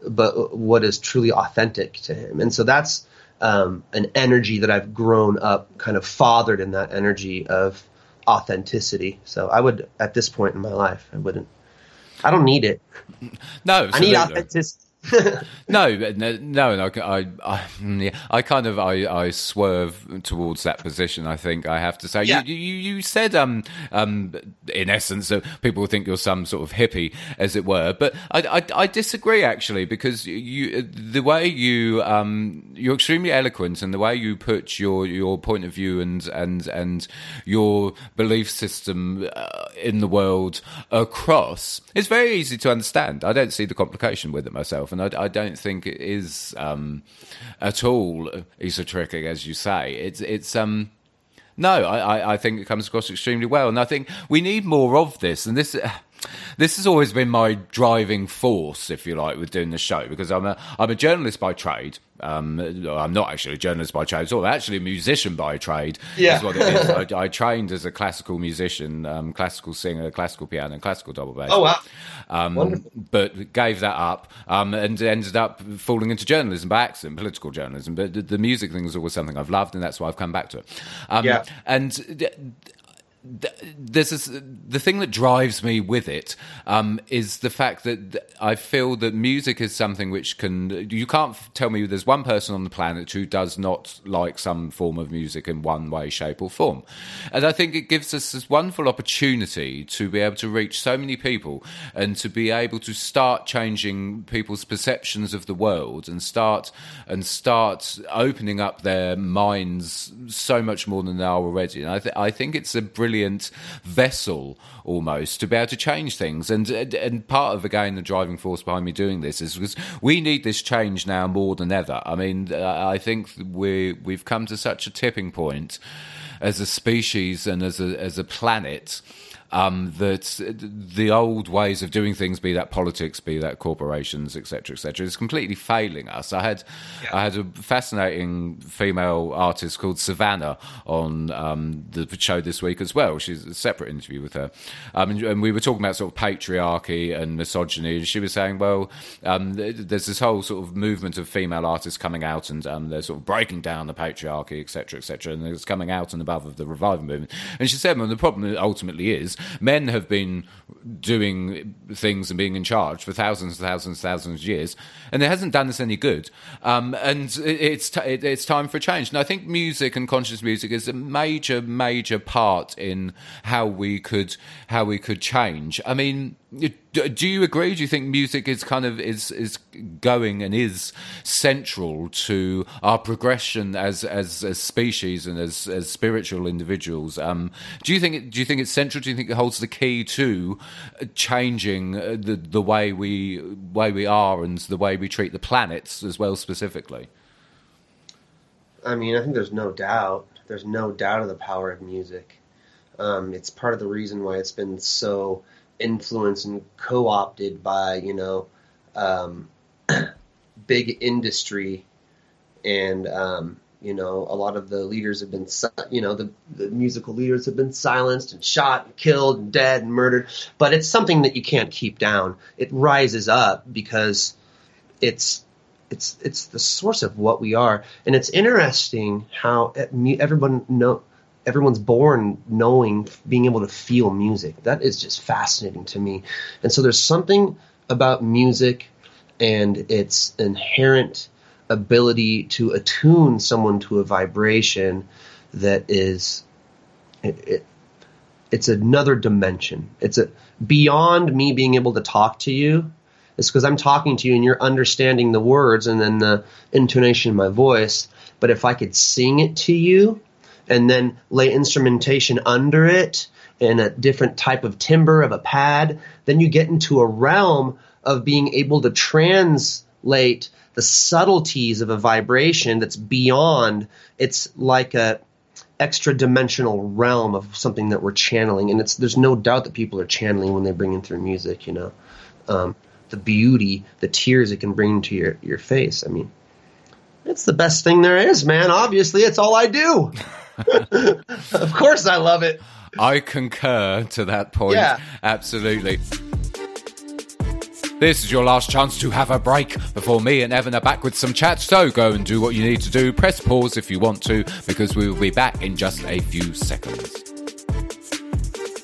but what is truly authentic to him. And so that's um, an energy that I've grown up kind of fathered in that energy of authenticity. So I would, at this point in my life, I wouldn't. I don't need it. no, I need authenticity. No, no, no, no, I, I, mm, I kind of, I, I swerve towards that position. I think I have to say, Yeah. you, you, you said, um, um, in essence, that people think you're some sort of hippie, as it were. But I, I, I disagree actually because you, the way you, um, you're extremely eloquent, and the way you put your your point of view and and and your belief system uh, in the world across, it's very easy to understand. I don't see the complication with it myself, and I, I don't think it is um, at all esoteric, as you say. It's it's um. No, I, I- think it comes across extremely well, and I think we need more of this. And this, <sighs> this has always been my driving force, if you like, with doing the show because I'm a I'm a journalist by trade. Um, I'm not actually a journalist by trade at all. I'm actually a musician by trade. Yeah. is what it is. <laughs> I, I trained as a classical musician, um, classical singer, classical piano, and classical double bass. Oh wow! Um, but gave that up um, and ended up falling into journalism by accident, political journalism. But the, the music thing is always something I've loved, and that's why I've come back to it. Um, Yeah. And th- th- there's the thing that drives me with it um, is the fact that th- I feel that music is something which can you can't tell me there's one person on the planet who does not like some form of music in one way, shape, or form, and I think it gives us this wonderful opportunity to be able to reach so many people and to be able to start changing people's perceptions of the world and start and start opening up their minds so much more than they are already. And I, th- I think it's a brilliant vessel almost to be able to change things. And and part of again the driving force behind me doing this is because we need this change now more than ever. I mean, I think we we've come to such a tipping point as a species and as a as a planet um, that the old ways of doing things, be that politics, be that corporations, etc., etc., is completely failing us. I had I had a fascinating female artist called Savannah on um, the show this week as well. She's a separate interview with her, um, and, and we were talking about sort of patriarchy and misogyny. And she was saying, well, um, there's this whole sort of movement of female artists coming out, and um, they're sort of breaking down the patriarchy, etc., etc., and it's coming out and above of the revival movement. And she said, well, the problem ultimately is men have been doing things and being in charge for thousands, and thousands, and thousands of years, and it hasn't done us any good. Um, and it, it's t- it, it's time for a change. And I think music and conscious music is a major, major part in how we could how we could change. I mean. Do you agree? Do you think music is kind of is is going and is central to our progression as as a species and as as spiritual individuals? Um, do you think do you think it's central? Do you think it holds the key to changing uh, the the way we way we are and the way we treat the planets as well specifically? I mean, I think there's no doubt. There's no doubt of the power of music. Um, it's part of the reason why it's been so influenced and co-opted by you know um, <clears throat> big industry, and um, you know a lot of the leaders have been you know the, the musical leaders have been silenced and shot and killed and dead and murdered. But it's something that you can't keep down. It rises up because it's it's it's the source of what we are, and it's interesting how everyone know everyone's born knowing, being able to feel music. That is just fascinating to me, and so there's something about music and its inherent ability to attune someone to a vibration that is it, it it's another dimension. It's a beyond me being able to talk to you. It's because I'm talking to you and you're understanding the words and then the intonation of my voice. But if I could sing it to you and then lay instrumentation under it in a different type of timbre of a pad, then you get into a realm of being able to translate the subtleties of a vibration that's beyond. It's like a extra dimensional realm of something that we're channeling, and it's there's no doubt that people are channeling when they bring in through music. You know, um, the beauty, the tears it can bring to your your face. I mean, it's the best thing there is, man. Obviously, it's all I do. <laughs> <laughs> of course, I love it. I concur to that point. Yeah. Absolutely. This is your last chance to have a break before me and Evan are back with some chat. So go and do what you need to do. Press pause if you want to, because we will be back in just a few seconds.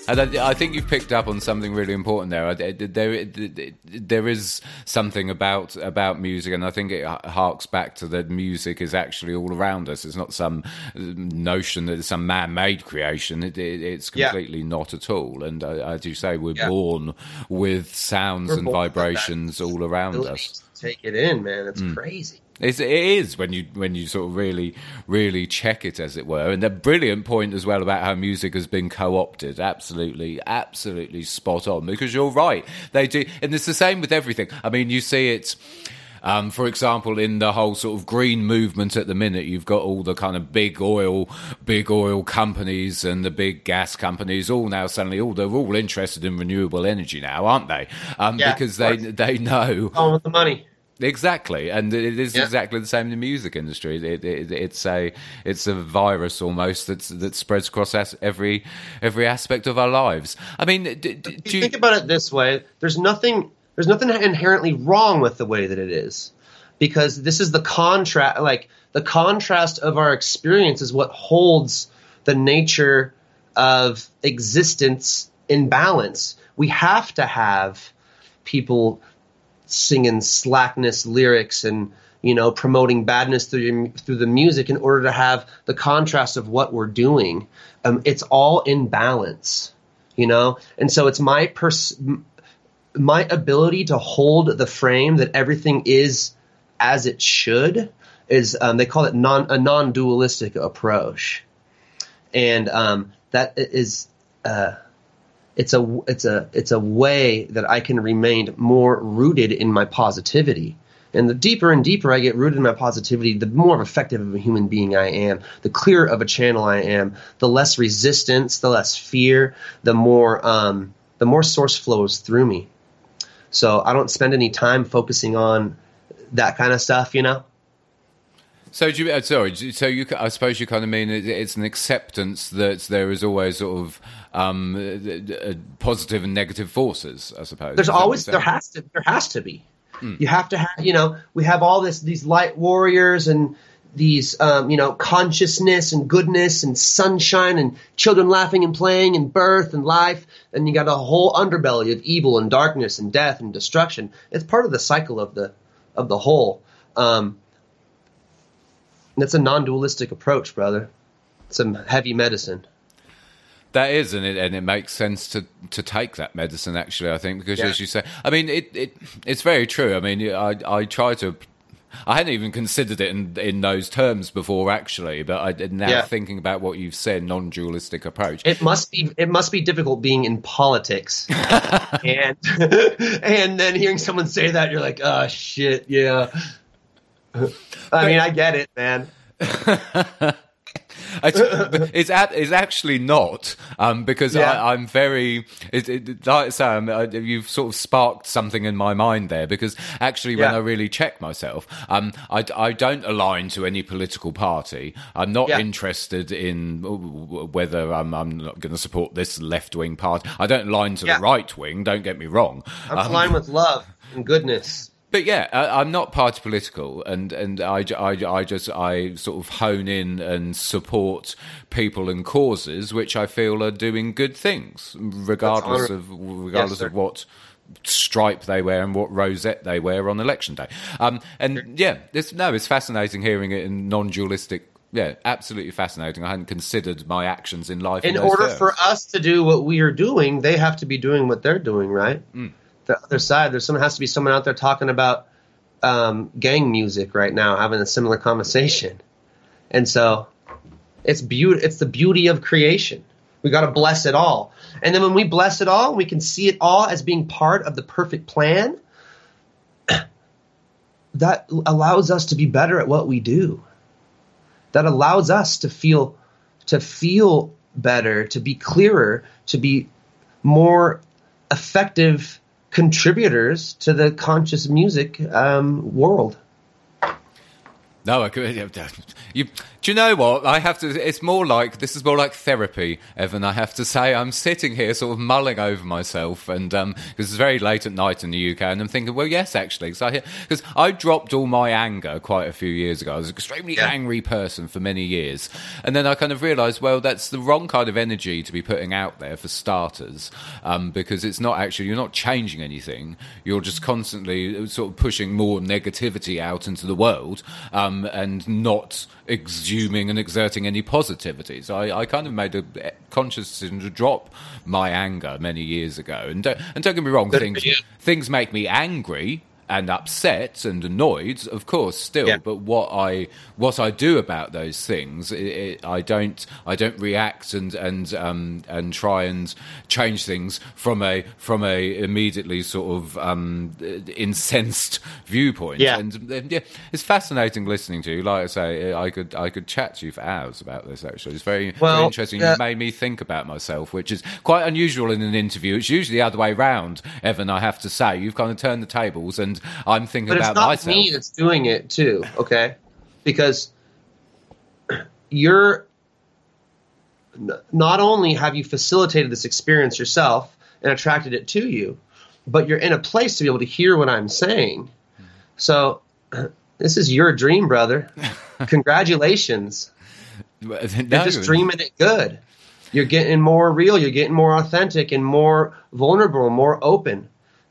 And I, I think you've picked up on something really important there. There, there is something about about music, and I think it harks back to that music is actually all around us. It's not some notion that it's some man-made creation. It, it, it's Yeah. completely not at all. And as you say, we're Yeah. born with sounds We're and born with that vibrations all around us. Take it in, man. It's Mm. crazy. It's, it is when you when you sort of really really check it as it were, and a brilliant point as well about how music has been co-opted. Absolutely, absolutely spot on. Because you're right, they do, and it's the same with everything. I mean, you see it. Um, for example, in the whole sort of green movement at the minute, you've got all the kind of big oil, big oil companies and the big gas companies all now suddenly, all they're all interested in renewable energy now, aren't they? Um, Yeah, because they they know Oh, with the money. Exactly, and it is Yeah. exactly the same in the music industry. It, it, it's a it's a virus almost that's that spreads across every every aspect of our lives. I mean, d- d- If do you you, think about it this way, there's nothing there's nothing inherently wrong with the way that it is. Because this is the contrast like the contrast of our experience is what holds the nature of existence in balance. We have to have people singing slackness lyrics and you know promoting badness through through the music in order to have the contrast of what we're doing. Um, it's all in balance, you know, and so it's my pers- my ability to hold the frame that everything is as it should is um, they call it non a non dualistic approach, and um, that is. Uh, it's a it's a it's a way that I can remain more rooted in my positivity. And the deeper and deeper I get rooted in my positivity, the more effective of a human being I am, the clearer of a channel I am, the less resistance, the less fear, the more um, the more source flows through me. So I don't spend any time focusing on that kind of stuff, you know. So do you, uh, sorry, so you I suppose you kind of mean it, it's an acceptance that there is always sort of um, uh, uh, positive and negative forces. I suppose There's Is that what always there has to there has to be. You have to have you know we have all this these light warriors and these um, you know consciousness and goodness and sunshine and children laughing and playing and birth and life and you got a whole underbelly of evil and darkness and death and destruction. It's part of the cycle of the of the whole. Um, it's a non-dualistic approach, brother. Some heavy medicine. That is, and it and it makes sense to to take that medicine. Actually, I think because Yeah. as you say, I mean, it, it it's very true. I mean, I I try to. I hadn't even considered it in in those terms before, actually. But I now Yeah. thinking about what you've said, non-dualistic approach. it must be it must be difficult being in politics <laughs> and <laughs> and then hearing someone say that you're like oh shit yeah <laughs> i mean i get it man <laughs> It's, it's, at, it's actually not um, because Yeah. I, I'm very. It, it, like Sam, uh, you've sort of sparked something in my mind there because actually, when Yeah. I really check myself, um, I, I don't align to any political party. I'm not Yeah. interested in whether I'm, I'm not going to support this left wing party. I don't align to the right wing. Don't get me wrong. i'm Um, aligned with love and goodness but yeah, I, I'm not party political, and and I, I, I just I sort of hone in and support people and causes which I feel are doing good things, regardless of regardless sir. of what stripe they wear and what rosette they wear on election day. Um, and yeah, this no, it's fascinating hearing it in non-dualistic yeah, absolutely fascinating. I hadn't considered my actions in life. in those order terms. for us to do what we are doing, they have to be doing what they're doing, right? Mm. The other side, there's someone has to be someone out there talking about um, gang music right now, having a similar conversation, and so it's beauty. It's the beauty of creation. We got to bless it all, and then when we bless it all, we can see it all as being part of the perfect plan. <clears throat> That allows us to be better at what we do that allows us to feel to feel better, to be clearer, to be more effective contributors to the conscious music um, world. No, I could. You, do you know what? I have to. It's more like this is more like therapy, Evan. I have to say, I'm sitting here sort of mulling over myself, and um, because it's very late at night in the UK, and I'm thinking, well, yes, actually, because I dropped all my anger quite a few years ago. I was an extremely Yeah. angry person for many years, and then I kind of realised, well, that's the wrong kind of energy to be putting out there for starters, um, because it's not actually you're not changing anything. You're just constantly sort of pushing more negativity out into the world, um, and not and exerting any positivity. So I, I kind of made a conscious decision to drop my anger many years ago. And don't, and don't get me wrong, things things make me angry and upset and annoyed, of course, still. Yeah. But what I what I do about those things, it, it, I don't I don't react and and um, and try and change things from a from a immediately sort of um, incensed viewpoint. Yeah. And uh, yeah, it's fascinating listening to you. Like I say, I could I could chat to you for hours about this. Actually, it's very, very interesting. uh, You've made me think about myself, which is quite unusual in an interview. It's usually the other way round, Evan. I have to say, you've kind of turned the tables, and I'm thinking But it's about not myself. me that's doing it too, okay? Because you're not only have you facilitated this experience yourself and attracted it to you, but you're in a place to be able to hear what I'm saying. So <clears throat> this is your dream, brother. <laughs> Congratulations. No, <laughs> You're just dreaming it good. You're getting more real. You're getting more authentic and more vulnerable, more open,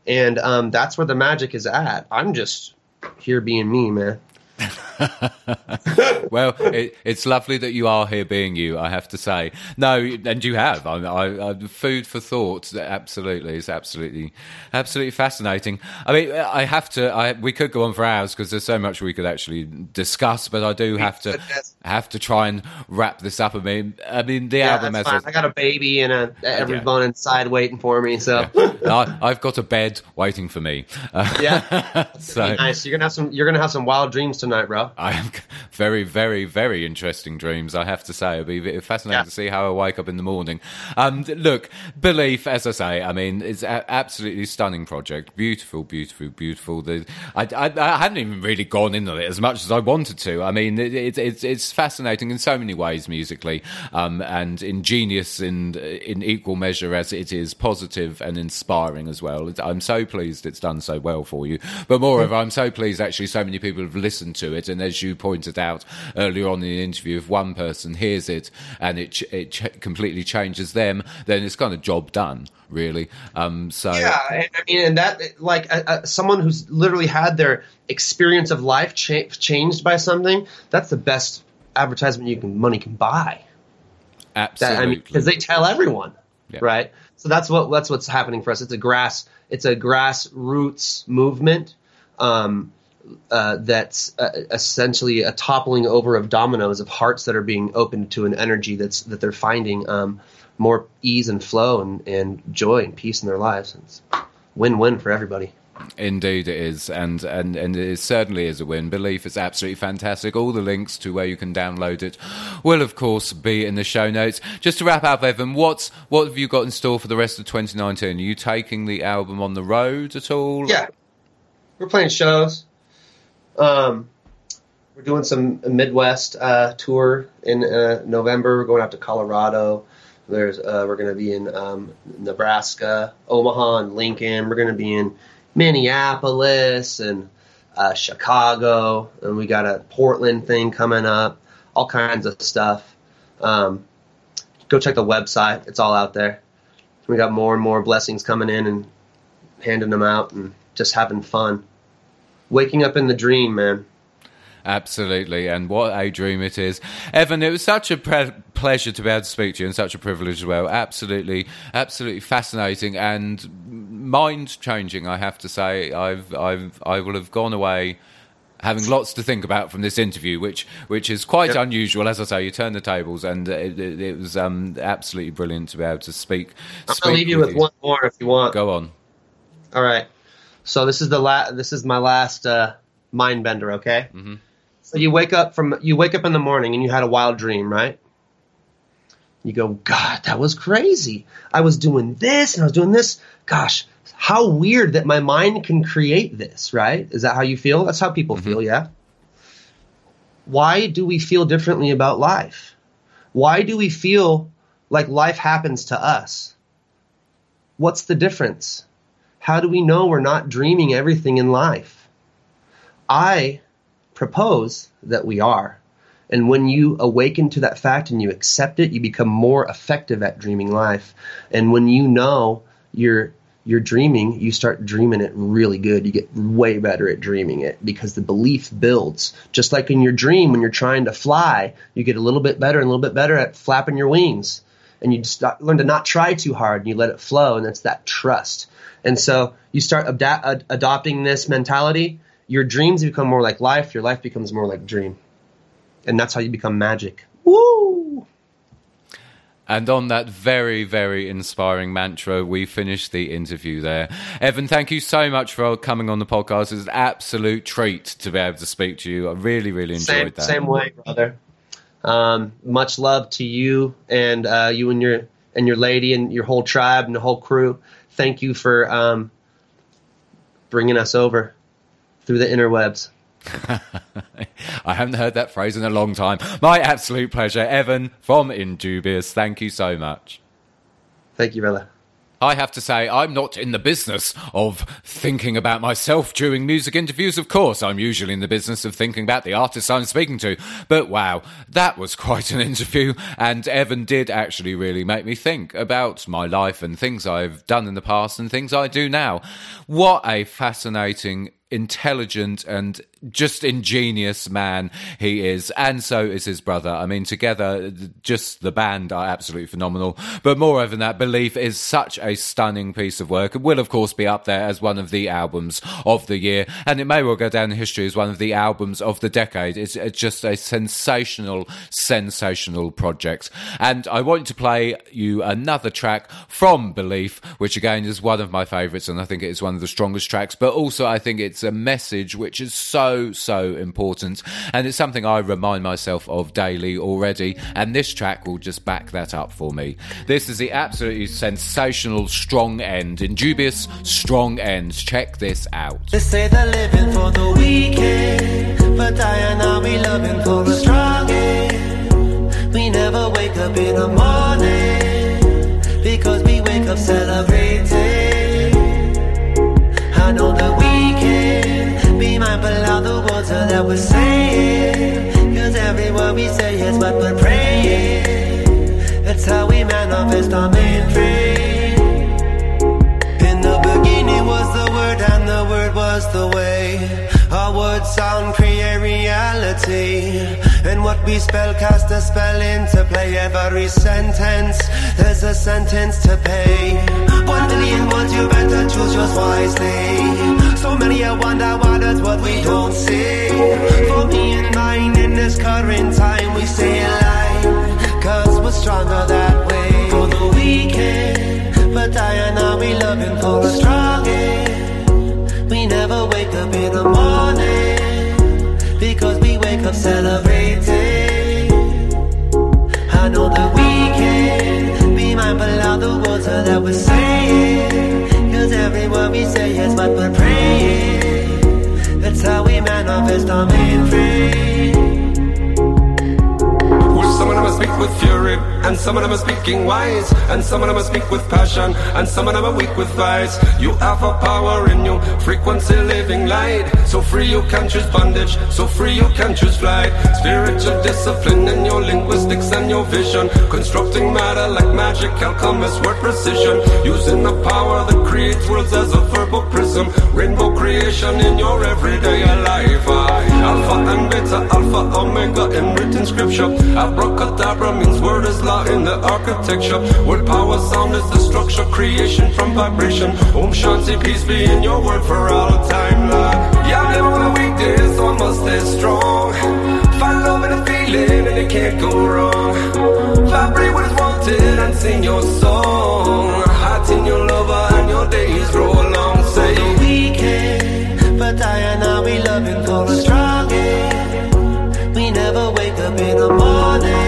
and um, that's where the magic is at. I'm just here being me, man. <laughs> <laughs> well, it, it's lovely that you are here being you, I have to say. No, and you have. I, I, I, food for thought, absolutely. It's absolutely, absolutely fascinating. I mean, I have to, I, we could go on for hours because there's so much we could actually discuss, but I do have to, have to try and wrap this up. I mean, I mean, the Yeah, album that's as fine. a, I got a baby and a every Yeah. bone inside waiting for me. So I, I've got a bed waiting for me. Uh, yeah, <laughs> so nice. You're gonna have some. You're gonna have some wild dreams tonight, bro. I have <laughs> very, very, very interesting dreams. I have to say, it'll be fascinating Yeah. to see how I wake up in the morning. Um, look, belief, as I say, I mean, it's a- absolutely stunning project. Beautiful, beautiful, beautiful. The, I, I, I haven't even really gone into it as much as I wanted to. I mean, it, it, it's it's fascinating in so many ways musically, um, and ingenious in in equal measure as it is positive and inspiring as well. I'm so pleased it's done so well for you. But moreover, I'm so pleased actually so many people have listened to it. And as you pointed out earlier on in the interview, if one person hears it and it ch- it ch- completely changes them, then it's kind of job done, really. Um, so Yeah, and, I mean, and that like uh, uh, someone who's literally had their experience of life cha- changed by something. That's the best advertisement you can money can buy. That, absolutely. I mean, because they tell everyone, Yeah. right? So that's what that's what's happening for us. It's a grass, it's a grassroots movement um, uh, that's uh, essentially a toppling over of dominoes of hearts that are being opened to an energy that's that they're finding um, more ease and flow and, and joy and peace in their lives. It's win-win for everybody. Indeed, it is, and and and it certainly is a win. Belief is absolutely fantastic. All the links to where you can download it will, of course, be in the show notes. Just to wrap up, Evan, what's what have you got in store for the rest of 2019? Are you taking the album on the road at all? Yeah, we're playing shows. Um, we're doing some Midwest uh, tour in uh, November. We're going out to Colorado. There's uh, we're going to be in um, Nebraska, Omaha, and Lincoln. We're going to be in Minneapolis and uh, Chicago, and we got a Portland thing coming up. All kinds of stuff. Um, go check the website; it's all out there. We got more and more blessings coming in and handing them out and just having fun. Waking up in the dream, man. Absolutely, and what a dream it is. Evan, it was such a pre- pleasure to be able to speak to you and such a privilege as well. Absolutely, absolutely fascinating and mind changing, I have to say. I've, I've, I will have gone away having lots to think about from this interview, which which is quite Yep. unusual. As I say, you turn the tables, and it, it, it was um, absolutely brilliant to be able to speak. I'll speak leave you with one more if you want. Go on. All right. So this is the la- This is my last uh, mind bender. Okay. Mm-hmm. So you wake up from you wake up in the morning and you had a wild dream, right? You go, God, that was crazy. I was doing this and I was doing this. Gosh, how weird that my mind can create this, right? Is that how you feel? That's how people feel, yeah. Why do we feel differently about life? Why do we feel like life happens to us? What's the difference? How do we know we're not dreaming everything in life? I propose that we are. And when you awaken to that fact and you accept it, you become more effective at dreaming life. And when you know you're you're dreaming, you start dreaming it really good. You get way better at dreaming it because the belief builds. Just like in your dream, when you're trying to fly, you get a little bit better and a little bit better at flapping your wings. And you just learn to not try too hard and you let it flow. And that's that trust. And so you start ada- ad- adopting this mentality. Your dreams become more like life. Your life becomes more like dream. And that's how you become magic. Woo! And on that very, very inspiring mantra, we finish the interview there. Evan, thank you so much for coming on the podcast. It's an absolute treat to be able to speak to you. I really, really enjoyed Same, that. same way, brother. Um, much love to you and uh, you and your and your lady and your whole tribe and the whole crew. Thank you for um, bringing us over through the interwebs. <laughs> I haven't heard that phrase in a long time. My absolute pleasure. Evan from Indubious, thank you so much. Thank you, brother. I have to say, I'm not in the business of thinking about myself during music interviews. Of course, I'm usually in the business of thinking about the artists I'm speaking to. But wow, that was <laughs> quite an interview. And Evan did actually really make me think about my life and things I've done in the past and things I do now. What a fascinating intelligent and just ingenious man he is, and so is his brother. I mean, together, just the band are absolutely phenomenal. But moreover than that, Belief is such a stunning piece of work. It will, of course, be up there as one of the albums of the year, and it may well go down in history as one of the albums of the decade. It's, it's just a sensational, sensational project. And I want to play you another track from Belief, which again is one of my favourites, and I think it is one of the strongest tracks. But also, I think it's a message which is so, so important. And it's something I remind myself of daily already. And this track will just back that up for me. This is the absolutely sensational strong end. Indubious strong end. Check this out. They say they're living for the weekend, but I and I we loving for the strong end. We never wake up in the morning because we wake up celebrating. I know that be mindful of the words that we're saying, cause every word we say is what we're praying. That's how we manifest our main frame. In the beginning was the word, and the word was the way. Our words sound create reality. We spell cast a spell into play. Every sentence, there's a sentence to pay. One million words, you better choose yours wisely. So many I wonder why that's what we don't see. For me and mine in this current time, we stay alive. Cause we're stronger that way. For the weekend, but I I, we loving for the strongest. We never wake up in the morning wake up celebrating. I know that we can be mindful of the words that we're saying. Cause every word we say is what we're praying. That's how we manifest our main frame. Wish someone us speak with fury, and some of them are speaking wise, and some of them are speak with passion, and some of them are weak with vice. You have a power in you, frequency living light. So free you can choose bondage, so free you can choose flight. Spiritual discipline in your linguistics and your vision, constructing matter like magic, alchemist word precision, using the power that creates worlds as a verbal prism, rainbow creation in your everyday life. I, alpha and beta, alpha, omega in written scripture. Abracadabra means word is law in the architecture. Word power sound is the structure, creation from vibration. Om Shanti, peace be in your word for all time. Lord. Yeah, I'm on a weekday, so I must stay strong. Find love in a feeling, and it can't go wrong. Vibrate what is wanted and sing your song. Heart in your lover, and your days grow long. Say, weekend. But Diana, we loving for a strong. We never wake up in the morning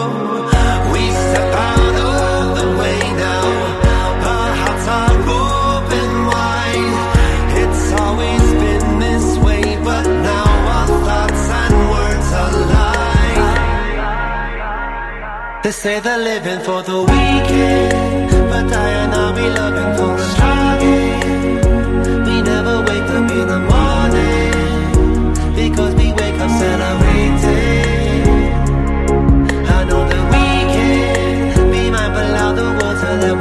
They say they're living for the weekend, but Diana, we loving for the end. We never wake up in the morning because we wake up celebrating.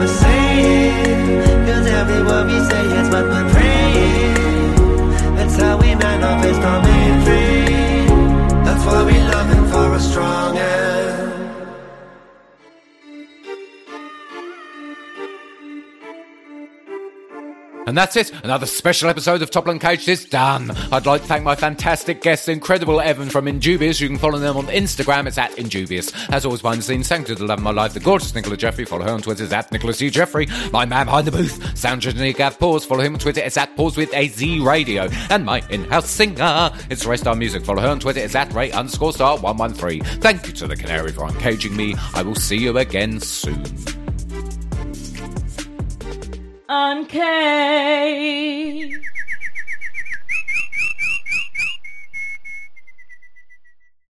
We're saying, cause every word we say is what we're praying. That's how we manifest our frame. That's why we loving for a strong And that's it. Another special episode of Topland Cage is done. I'd like to thank my fantastic guests, Incredible Evan from Indubious. You can follow them on Instagram. It's at Indubious. As always, behind the scenes, thank you to the love of my life, the gorgeous Nicola Jeffrey. Follow her on Twitter. It's at Nicola E. Jeffrey. My man behind the booth, sound engineer Gav Pause. Follow him on Twitter. It's at Pause with a Z Radio. And my in-house singer, it's Ray Star Music. Follow her on Twitter. It's at Ray underscore star 113. Thank you to the Canary for uncaging me. I will see you again soon. Uncaged.